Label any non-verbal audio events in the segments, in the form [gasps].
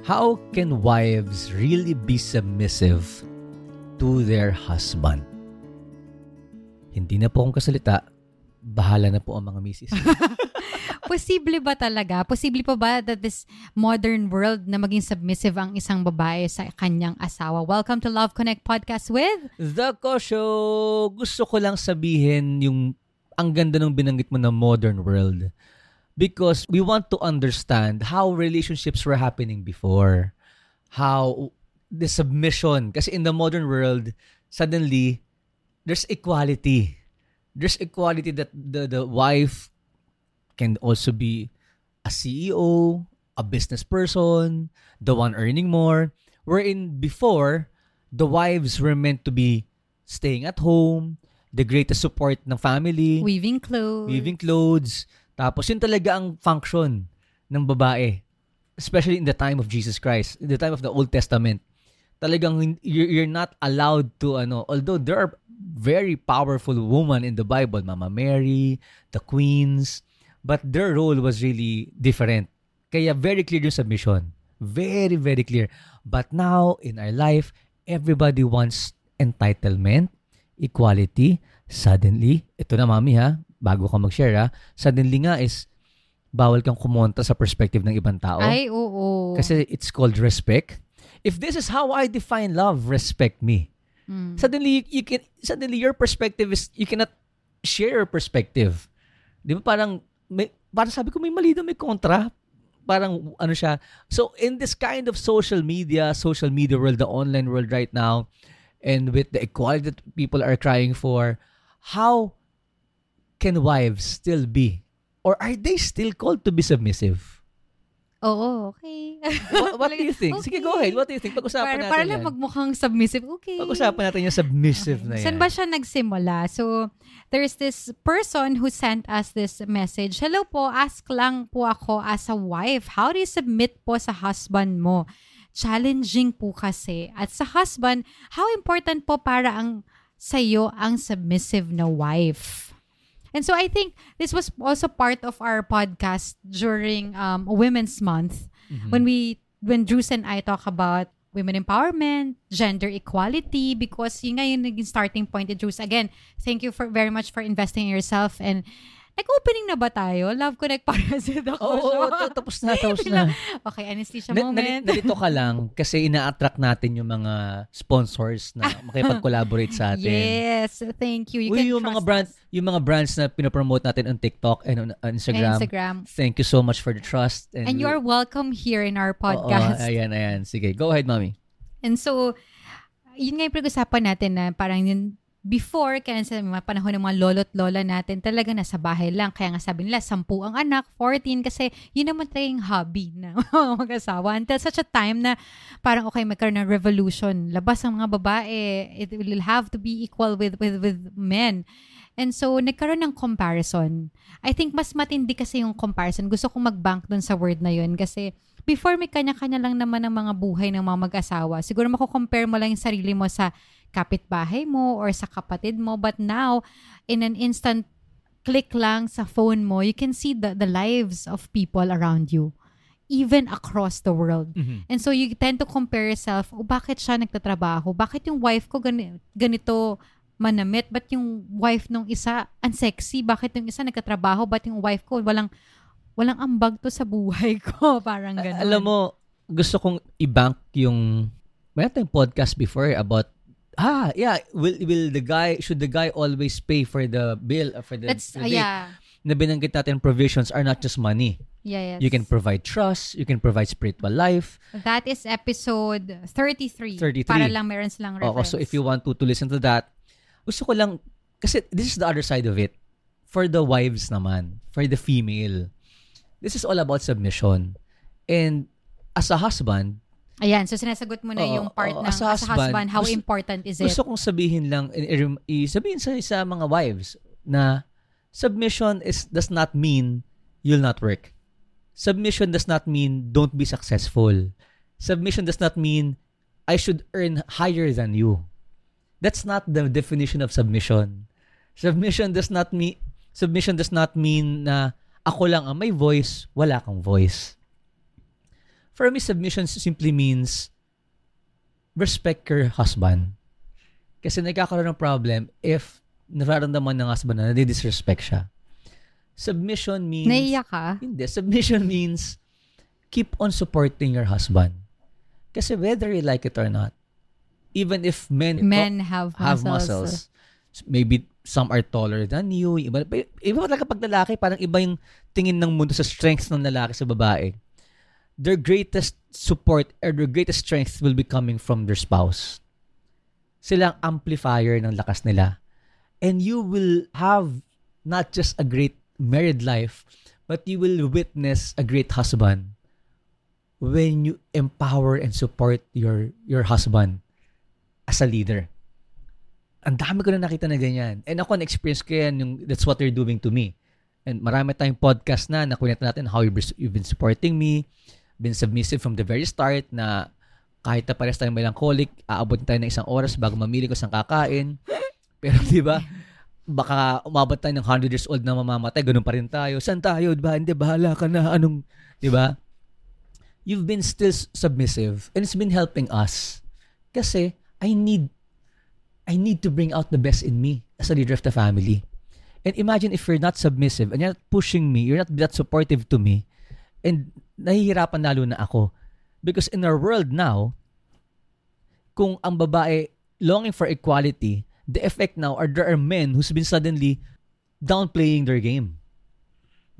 How can wives really be submissive to their husband? Hindi na po akong kasalita. Bahala na po ang mga misis. [laughs] Posible ba talaga? Posible pa ba that this modern world na maging submissive ang isang babae sa kanyang asawa? Welcome to Love Connect Podcast with... The Kosho! Gusto ko lang sabihin yung ang ganda ng binanggit mo na modern world. Because we want to understand how relationships were happening before. How the submission. Kasi in the modern world, suddenly, there's equality. There's equality that the, the wife can also be a CEO, a business person, the one earning more. Wherein before, the wives were meant to be staying at home, the greatest support ng family, Weaving clothes. weaving clothes. Tapos yun talaga ang function ng babae. Especially in the time of Jesus Christ, in the time of the Old Testament. Talagang you're not allowed to ano, although there are very powerful women in the Bible, Mama Mary, the queens, but their role was really different. Kaya very clear yung submission. Very, very clear. But now, in our life, everybody wants entitlement, equality. Suddenly, ito na mami ha, bago ka mag-share ha, suddenly nga is bawal kang kumonta sa perspective ng ibang tao. Ay, oo. Kasi it's called respect. If this is how I define love, respect me. Mm. Suddenly, you can, suddenly your perspective is, you cannot share your perspective. Di ba parang, may, parang sabi ko may mali doon, may kontra. Parang ano siya. So in this kind of social media, social media world, the online world right now, and with the equality that people are crying for, how can wives still be, or are they still called to be submissive? Oo, okay. [laughs] What, what do you think? Sige, go ahead. What do you think? Pag-usapan para, natin para yan. lang magmukhang submissive. Okay. Pag-usapan natin yung submissive na yan. Saan ba siya nagsimula? So, there's this person who sent us this message. Hello po, ask lang po ako as a wife, how do you submit po sa husband mo? Challenging po kasi. At sa husband, how important po para ang sa'yo ang submissive na wife? And so I think this was also part of our podcast during um, Women's Month Mhm. when we when Drews and I talk about women empowerment, gender equality, because yun nga yung naging starting point ni Drews. Again, thank you for very much for investing in yourself and nag-opening na ba tayo? Love Connect para [laughs] sa ako. Oo, oo, ta- tapos na, [laughs] tapos na. okay, anesthesia Na, moment. nalito ka lang kasi ina-attract natin yung mga sponsors na [laughs] makipag-collaborate sa atin. yes, thank you. You Uy, can yung mga brand, us. yung mga brands na pinopromote natin on TikTok and on, on Instagram. Instagram. Thank you so much for the trust. And, And you are welcome here in our Oo, podcast. ayan, ayan. Sige, go ahead, mami. And so, yun nga yung pag-usapan natin na parang yun, before, kaya sa mga panahon ng mga lolo't lola natin, talaga nasa bahay lang. Kaya nga sabi nila, 10 ang anak, 14, kasi yun naman talaga yung hobby [laughs] na mag-asawa. Until such a time na parang okay, magkaroon ng revolution. Labas ang mga babae. It will have to be equal with, with, with men. And so, nagkaroon ng comparison. I think mas matindi kasi yung comparison. Gusto kong mag-bank dun sa word na yun kasi before may kanya-kanya lang naman ng mga buhay ng mga mag-asawa. Siguro mako-compare mo lang yung sarili mo sa kapitbahay mo or sa kapatid mo. But now, in an instant click lang sa phone mo, you can see the, the lives of people around you. Even across the world. And so you tend to compare yourself, oh, bakit siya nagtatrabaho? Bakit yung wife ko gani- ganito manamit? Ba't yung wife nung isa unsexy? Bakit yung isa nagtatrabaho? Ba't yung wife ko walang walang ambag to sa buhay ko? [laughs] Parang A- gano'n. Alam mo, gusto kong i-bank yung may tayong podcast before about ah yeah will will the guy should the guy always pay for the bill uh, for the, That's, the date? yeah. na binanggit natin provisions are not just money Yeah, yes. you can provide trust you can provide spiritual life That is episode 33. 33. Para lang meron silang Oo, reference. so if you want to to listen to that gusto ko lang kasi this is the other side of it for the wives naman for the female this is all about submission and as a husband Ayan, so sinasagot mo na Oo, yung part oo, ng as a as a husband, husband, how gusto- important is it? Gusto kong sabihin lang, sabihin sa, sa mga wives na submission is does not mean you'll not work. Submission does not mean don't be successful. Submission does not mean I should earn higher than you. That's not the definition of submission. Submission does not mean submission does not mean na ako lang ang may voice, wala kang voice. For me, submission simply means respect your husband. Kasi nagkakaroon ng problem if nararamdaman ng husband na nadi-disrespect siya. Submission means... Naiyak ka? Hindi. Submission means keep on supporting your husband. Kasi whether you like it or not, even if men, Men have muscles. have muscles, maybe some are taller than you, iba, iba talaga pag lalaki, parang iba yung tingin ng mundo sa strengths ng lalaki sa babae. Their greatest support or their greatest strength will be coming from their spouse. Sila ang amplifier ng lakas nila. And you will have not just a great married life, but you will witness a great husband when you empower and support your your husband as a leader. Ang dami ko na nakita na ganyan. And ako, na-experience ko yan, yung, that's what they're doing to me. And marami tayong podcast na, nakunita natin how you've been supporting me, been submissive from the very start na kahit na pares tayong melancholic, aabot tayo ng isang oras bago mamili ko saan kakain. [laughs] Pero di ba, baka umabot tayo ng 100 years old na mamamatay, ganun pa rin tayo. Saan tayo? Di ba? Hindi, bahala ka na. Anong, di ba? You've been still submissive and it's been helping us. Kasi, I need I need to bring out the best in me as a leader of the family. And imagine if you're not submissive and you're not pushing me, you're not that supportive to me, and nahihirapan lalo na ako. Because in our world now, kung ang babae longing for equality, the effect now are there are men who's been suddenly downplaying their game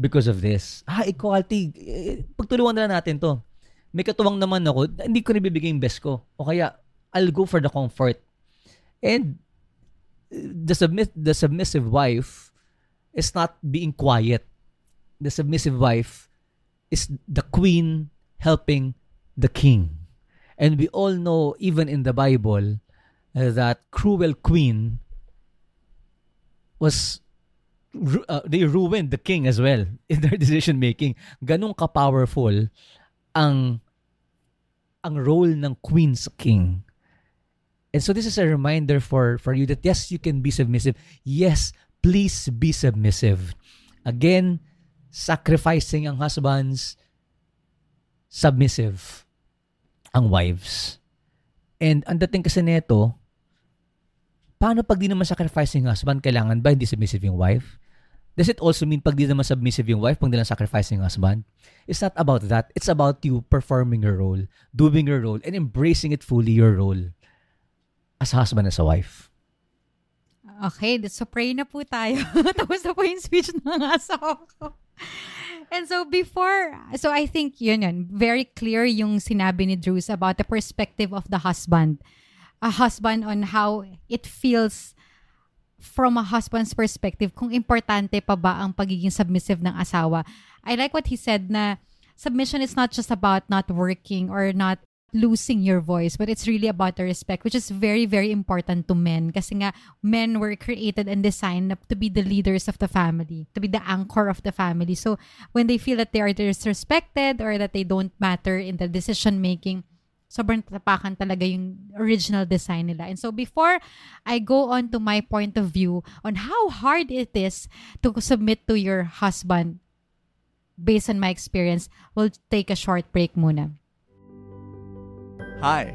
because of this. Ah, equality, eh, pagtulungan na natin to. May katuwang naman ako, hindi ko nabibigay yung best ko. O kaya, I'll go for the comfort and the submit the submissive wife is not being quiet. The submissive wife is the queen helping the king. And we all know even in the Bible uh, that cruel queen was uh, they ruined the king as well [laughs] in their decision making. Ganong ka-powerful ang ang role ng queen sa king. And so this is a reminder for for you that yes, you can be submissive. Yes, please be submissive. Again, sacrificing ang husbands, submissive ang wives. And ang dating kasi nito, paano pag di naman sacrificing husband, kailangan ba hindi submissive yung wife? Does it also mean pag di naman submissive yung wife, pag di lang sacrificing husband? It's not about that. It's about you performing your role, doing your role, and embracing it fully your role as a husband as a wife. Okay, so pray na po tayo. [laughs] Tapos na po yung speech ng asawa ko. [laughs] And so before, so I think yun yun, very clear yung sinabi ni Drews about the perspective of the husband. A husband on how it feels from a husband's perspective kung importante pa ba ang pagiging submissive ng asawa. I like what he said na submission is not just about not working or not losing your voice, but it's really about the respect, which is very, very important to men. Kasi nga, men were created and designed to be the leaders of the family, to be the anchor of the family. So, when they feel that they are disrespected or that they don't matter in the decision making, sobrang tapakan talaga yung original design nila. And so, before I go on to my point of view on how hard it is to submit to your husband, based on my experience, we'll take a short break muna. Hi,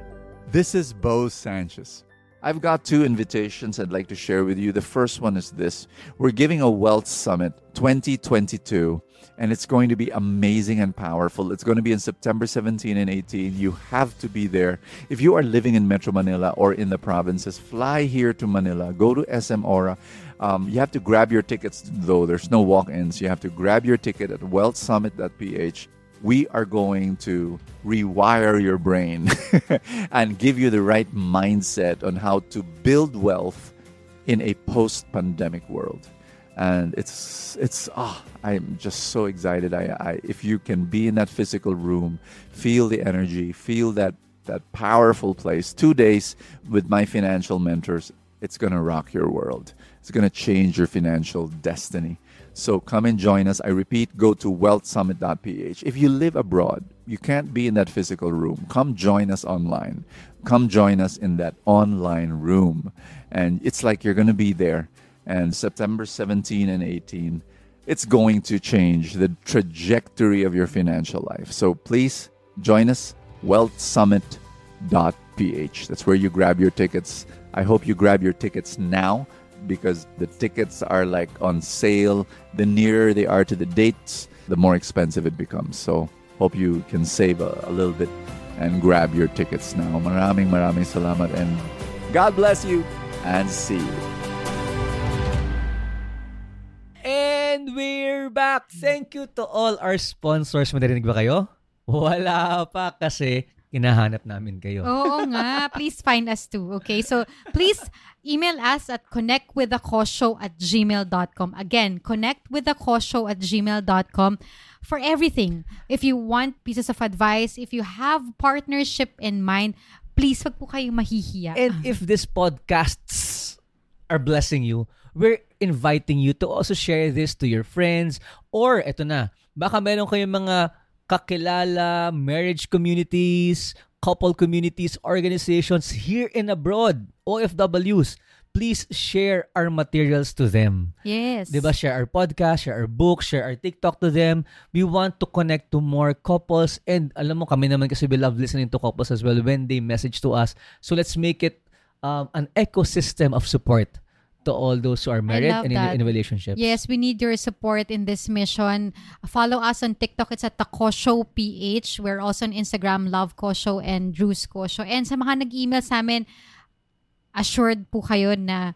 this is Bo Sanchez. I've got two invitations I'd like to share with you. The first one is this We're giving a Wealth Summit 2022, and it's going to be amazing and powerful. It's going to be in September 17 and 18. You have to be there. If you are living in Metro Manila or in the provinces, fly here to Manila, go to SM Aura. Um, you have to grab your tickets, though. There's no walk ins. You have to grab your ticket at wealthsummit.ph we are going to rewire your brain [laughs] and give you the right mindset on how to build wealth in a post-pandemic world. And it's it's ah i'm just so excited. I, I if you can be in that physical room feel the energy feel that that powerful place two days with my financial mentors it's gonna rock your world it's gonna change your financial destiny so come and join us. I repeat, go to wealthsummit.ph. If you live abroad, you can't be in that physical room. Come join us online. Come join us in that online room. And it's like you're going to be there. And September 17 and 18, it's going to change the trajectory of your financial life. So please join us, wealthsummit.ph. That's where you grab your tickets. I hope you grab your tickets now because the tickets are like on sale. The nearer they are to the dates, the more expensive it becomes. So hope you can save a, a little bit and grab your tickets now. Maraming maraming salamat and God bless you and see you. And we're back. Thank you to all our sponsors. Madarinig ba kayo? Wala pa kasi hinahanap namin kayo. Oo nga. Please find us too. Okay? So, please email us at connectwiththecoshow at gmail.com. Again, connectwiththecoshow at gmail.com for everything. If you want pieces of advice, if you have partnership in mind, please wag po kayong mahihiya. And if this podcasts are blessing you, we're inviting you to also share this to your friends or eto na, baka meron kayong mga kakilala, marriage communities, couple communities, organizations here and abroad, OFWs. Please share our materials to them. yes. Diba? Share our podcast, share our books, share our TikTok to them. We want to connect to more couples. And alam mo, kami naman kasi we love listening to couples as well when they message to us. So let's make it um, an ecosystem of support to all those who are married and in, that. in relationships. Yes, we need your support in this mission. Follow us on TikTok. It's at Show PH. We're also on Instagram, Love Kosho and Drews Kosho. And sa mga nag-email sa amin, assured po kayo na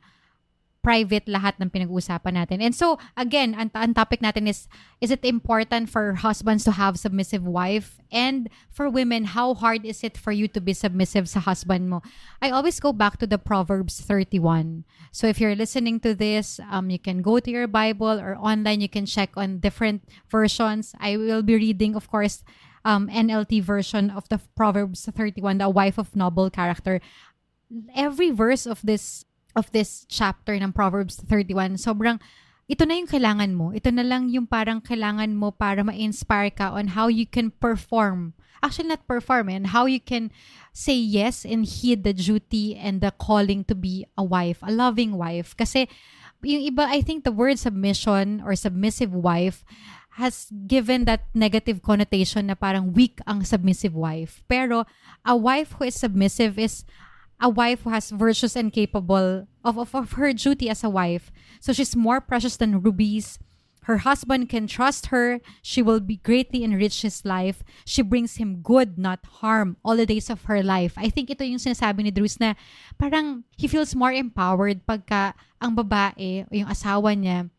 private lahat ng pinag-uusapan natin. And so, again, ang, ang topic natin is, is it important for husbands to have submissive wife? And for women, how hard is it for you to be submissive sa husband mo? I always go back to the Proverbs 31. So if you're listening to this, um, you can go to your Bible or online, you can check on different versions. I will be reading, of course, um, NLT version of the Proverbs 31, the wife of noble character. Every verse of this of this chapter ng Proverbs 31, sobrang ito na yung kailangan mo. Ito na lang yung parang kailangan mo para ma-inspire ka on how you can perform. Actually, not perform, and how you can say yes and heed the duty and the calling to be a wife, a loving wife. Kasi yung iba, I think the word submission or submissive wife has given that negative connotation na parang weak ang submissive wife. Pero a wife who is submissive is a wife who has virtues and capable of, of, of her duty as a wife. So she's more precious than rubies. Her husband can trust her. She will be greatly enrich his life. She brings him good, not harm, all the days of her life. I think ito yung sinasabi ni Drews na parang he feels more empowered pagka ang babae o yung asawa niya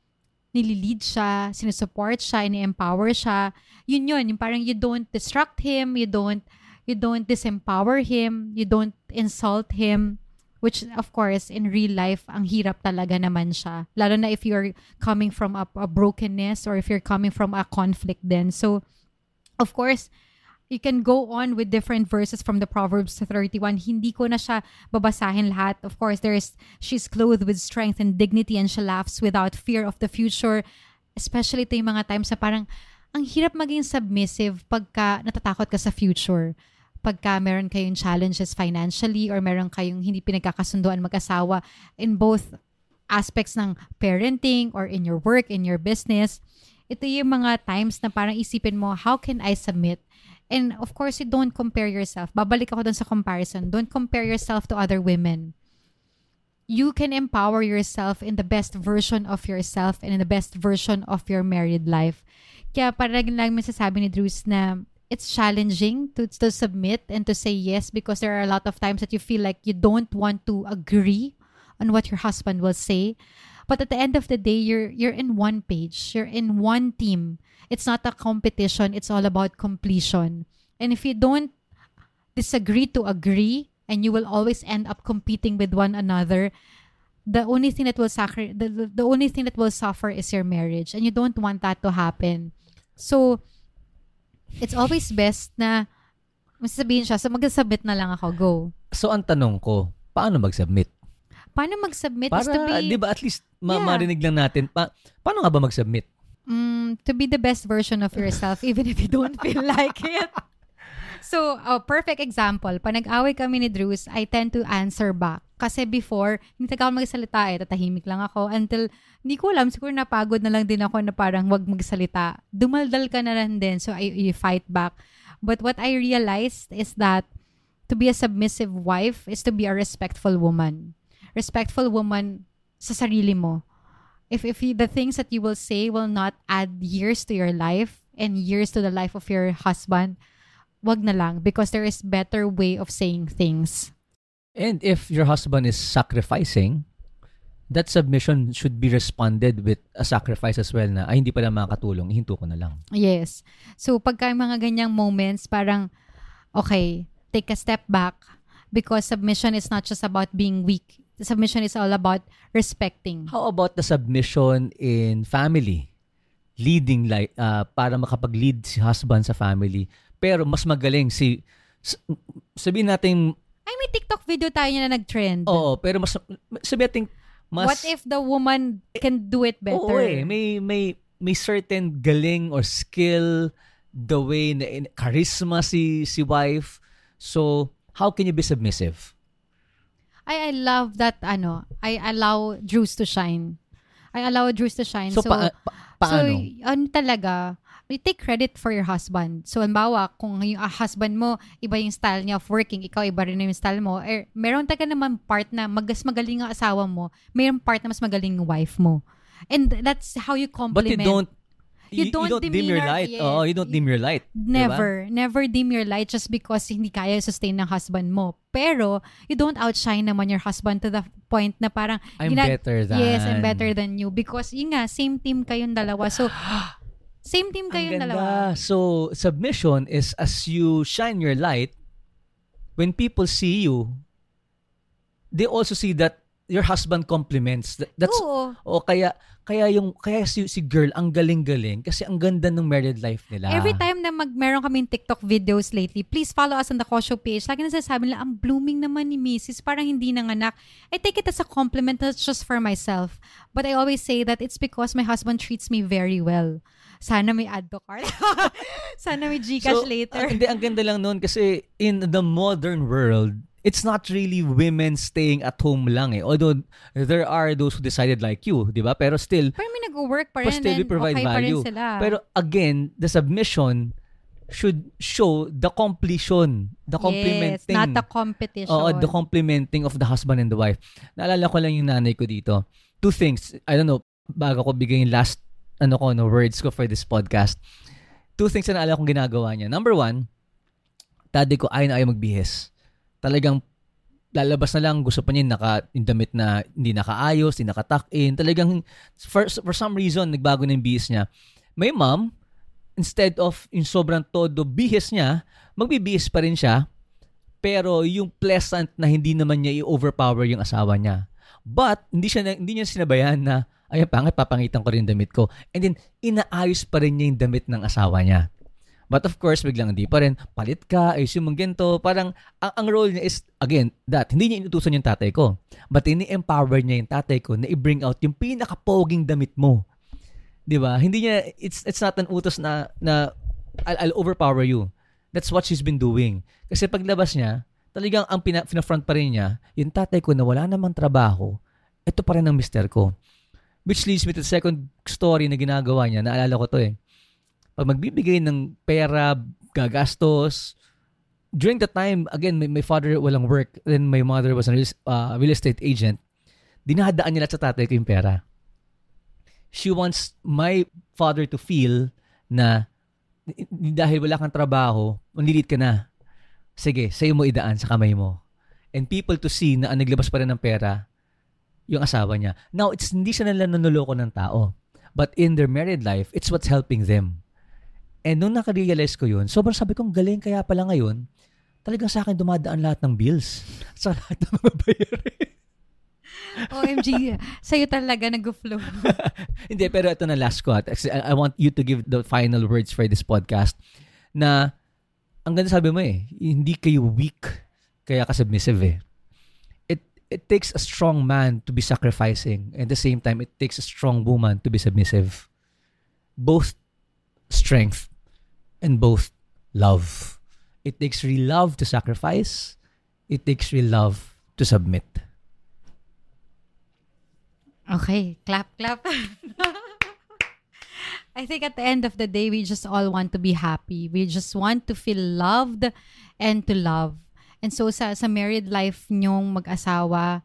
nililid siya, sinusupport siya, ini-empower siya. Yun yun, yung parang you don't distract him, you don't you don't disempower him, you don't insult him, which of course in real life ang hirap talaga naman siya. Lalo na if you're coming from a, a brokenness or if you're coming from a conflict then. So of course, you can go on with different verses from the Proverbs 31. Hindi ko na siya babasahin lahat. Of course, there's she's clothed with strength and dignity and she laughs without fear of the future. Especially ito yung mga times na parang ang hirap maging submissive pagka natatakot ka sa future. Pagka meron kayong challenges financially or meron kayong hindi pinagkakasunduan mag-asawa in both aspects ng parenting or in your work, in your business. Ito yung mga times na parang isipin mo, how can I submit? And of course, you don't compare yourself. Babalik ako dun sa comparison. Don't compare yourself to other women. You can empower yourself in the best version of yourself and in the best version of your married life. Kaya parang lang masasabi ni Drews na it's challenging to, to submit and to say yes because there are a lot of times that you feel like you don't want to agree on what your husband will say. But at the end of the day, you're you're in one page. You're in one team. It's not a competition. It's all about completion. And if you don't disagree to agree, and you will always end up competing with one another, the only thing that will suffer the, the, the only thing that will suffer is your marriage, and you don't want that to happen. So it's always best na masasabihin siya, so mag-submit na lang ako, go. So ang tanong ko, paano mag-submit? Paano mag-submit Para, is to be, di ba, at least ma- Yeah. marinig lang natin, pa- paano nga ba mag-submit? mm, to be the best version of yourself even if you don't feel [laughs] like it. So, a perfect example, pag nag-away kami ni Drews, I tend to answer back. Kasi before, hindi talaga ako magsalita eh, tatahimik lang ako until, hindi ko alam, siguro napagod na lang din ako na parang wag magsalita. Dumaldal ka na lang din, so I, you fight back. But what I realized is that to be a submissive wife is to be a respectful woman. Respectful woman sa sarili mo. If if the things that you will say will not add years to your life and years to the life of your husband, wag na lang because there is better way of saying things. And if your husband is sacrificing, that submission should be responded with a sacrifice as well na, ay, hindi pala makakatulong, ihinto ko na lang. Yes. So pagka mga ganyang moments, parang, okay, take a step back because submission is not just about being weak. Submission is all about respecting. How about the submission in family? Leading like uh, para makapag-lead si husband sa family. Pero mas magaling si sabihin natin Ay, may TikTok video tayo niya na nag-trend. oo, pero mas sabihin natin mas What if the woman can do it better? Oo eh, may may may certain galing or skill the way na in, charisma si si wife. So, how can you be submissive? I, I love that, ano, I allow Drews to shine. I allow Drews to shine. So, pa, pa- paano? So, ano talaga, you take credit for your husband. So, halimbawa, kung yung ah, husband mo, iba yung style niya of working, ikaw iba rin yung style mo, er, meron taga naman part na mas magaling ang asawa mo, meron part na mas magaling yung wife mo. And that's how you But compliment. you don't You you, don't you don't dim your light. yes. Oo, you don't dim your light. Never. Never dim your light just because hindi kaya sustain ng husband mo. Pero, you don't outshine naman your husband to the point na parang, I'm gina- better than. Yes, I'm better than you. Because, yun nga, same team kayong dalawa. So, [gasps] [gasps] same team Ang kayong ganda. dalawa. So, submission is as you shine your light, when people see you, they also see that your husband compliments. That- That's Oo. o kaya kaya yung kaya si, si girl ang galing-galing kasi ang ganda ng married life nila. Every time na mag meron kaming TikTok videos lately, please follow us on the Kosho page. Lagi na sasabi nila, ang blooming naman ni Mrs. Parang hindi nanganak. I take it as a compliment, not just for myself. But I always say that it's because my husband treats me very well. Sana may add to cart. [laughs] Sana may Gcash later. Ang, hindi, ang ganda lang noon kasi in the modern world, it's not really women staying at home lang eh. Although there are those who decided like you, di ba? Pero still, Pero may nag-work pa rin still we and provide okay pa rin value. sila. Pero again, the submission should show the completion, the yes, complementing. not the competition. Oo, the complementing of the husband and the wife. Naalala ko lang yung nanay ko dito. Two things. I don't know, bago ko bigay yung last ano ko, no, words ko for this podcast. Two things na naalala kong ginagawa niya. Number one, daddy ko ayaw na ayaw magbihis. Talagang lalabas na lang, gusto pa niya naka, yung damit na hindi nakaayos, hindi nakatuck in. Talagang, for, for some reason, nagbago na yung bihis niya. May mom, instead of yung sobrang todo bihis niya, magbibihis pa rin siya, pero yung pleasant na hindi naman niya i-overpower yung asawa niya. But, hindi siya hindi niya sinabayan na, ay, pangit, papangitan ko rin damit ko. And then, inaayos pa rin niya yung damit ng asawa niya. But of course, biglang hindi pa rin, palit ka, yung mga ganito. Parang, ang, ang role niya is, again, that, hindi niya inutusan yung tatay ko. But ini-empower niya yung tatay ko na i-bring out yung pinaka-poging damit mo. 'Di ba? Hindi niya, it's, it's not an utos na, na I'll, I'll overpower you. That's what she's been doing. Kasi paglabas niya, talagang ang pina, front pa rin niya, yung tatay ko na wala namang trabaho, ito pa rin ang mister ko. Which leads me to the second story na ginagawa niya. Naalala ko to eh. Pag magbibigay ng pera, gagastos, during the time, again, my, my father walang work, then my mother was a real, uh, real estate agent, dinahadaan lahat sa tatay ko yung pera. She wants my father to feel na dahil wala kang trabaho, manlilit ka na. Sige, sa'yo mo idaan sa kamay mo. And people to see na ang naglabas pa rin ng pera, yung asawa niya. Now, it's hindi siya nila nanuloko ng tao. But in their married life, it's what's helping them. And nung nakarealize ko yun, sobrang sabi kong galing kaya pala ngayon, talagang sa akin dumadaan lahat ng bills. [laughs] Sa lahat ng mga bayarin. [laughs] OMG, sa'yo talaga nag-flow. [laughs] Hindi, pero ito na last ko. at I want you to give the final words for this podcast na ang ganda sabi mo eh, hindi kayo weak kaya ka submissive eh. It, takes a strong man to be sacrificing and at the same time, it takes a strong woman to be submissive. Both strength and both love. It takes real love to sacrifice. It takes real love to submit. Okay, clap, clap. [laughs] I think at the end of the day, we just all want to be happy. We just want to feel loved and to love. And so sa, sa married life nyong mag-asawa,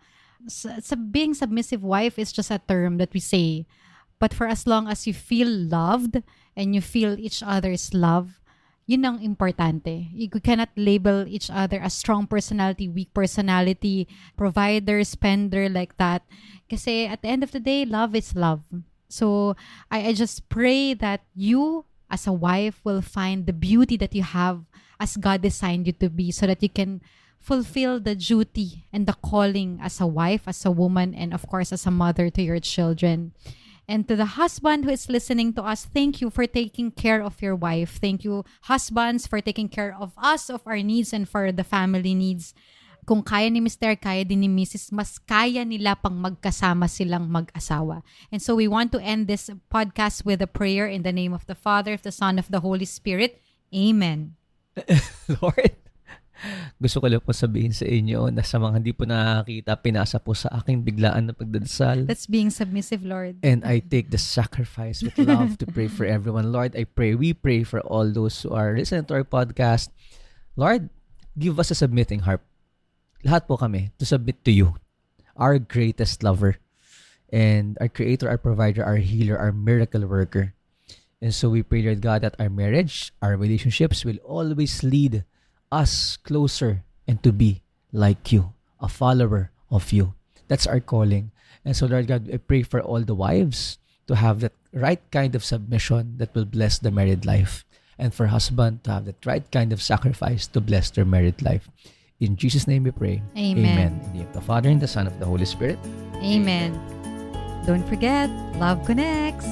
sa, sa being submissive wife is just a term that we say. But for as long as you feel loved and you feel each other's love, yun ang importante. You cannot label each other as strong personality, weak personality, provider, spender, like that. Kasi at the end of the day, love is love. So I, I just pray that you as a wife will find the beauty that you have as God designed you to be so that you can fulfill the duty and the calling as a wife, as a woman, and of course as a mother to your children. And to the husband who is listening to us, thank you for taking care of your wife. Thank you, husbands, for taking care of us, of our needs, and for the family needs. Kung kaya ni Mr., kaya din ni Mrs., mas kaya nila pang magkasama silang mag-asawa. And so we want to end this podcast with a prayer in the name of the Father, of the Son, of the Holy Spirit. Amen. [laughs] Lord, gusto ko lang po sabihin sa inyo na sa mga hindi po nakakita, pinasa po sa aking biglaan na pagdadasal. That's being submissive, Lord. And I take the sacrifice with love to pray for everyone. Lord, I pray, we pray for all those who are listening to our podcast. Lord, give us a submitting heart. Lahat po kami to submit to you, our greatest lover, and our creator, our provider, our healer, our miracle worker. And so we pray, Lord God, that our marriage, our relationships will always lead us closer and to be like you, a follower of you. That's our calling. And so, Lord God, I pray for all the wives to have that right kind of submission that will bless the married life. And for husband to have that right kind of sacrifice to bless their married life. In Jesus' name we pray. Amen. In the name of the Father and the Son of the Holy Spirit. Amen. Don't forget, love connects.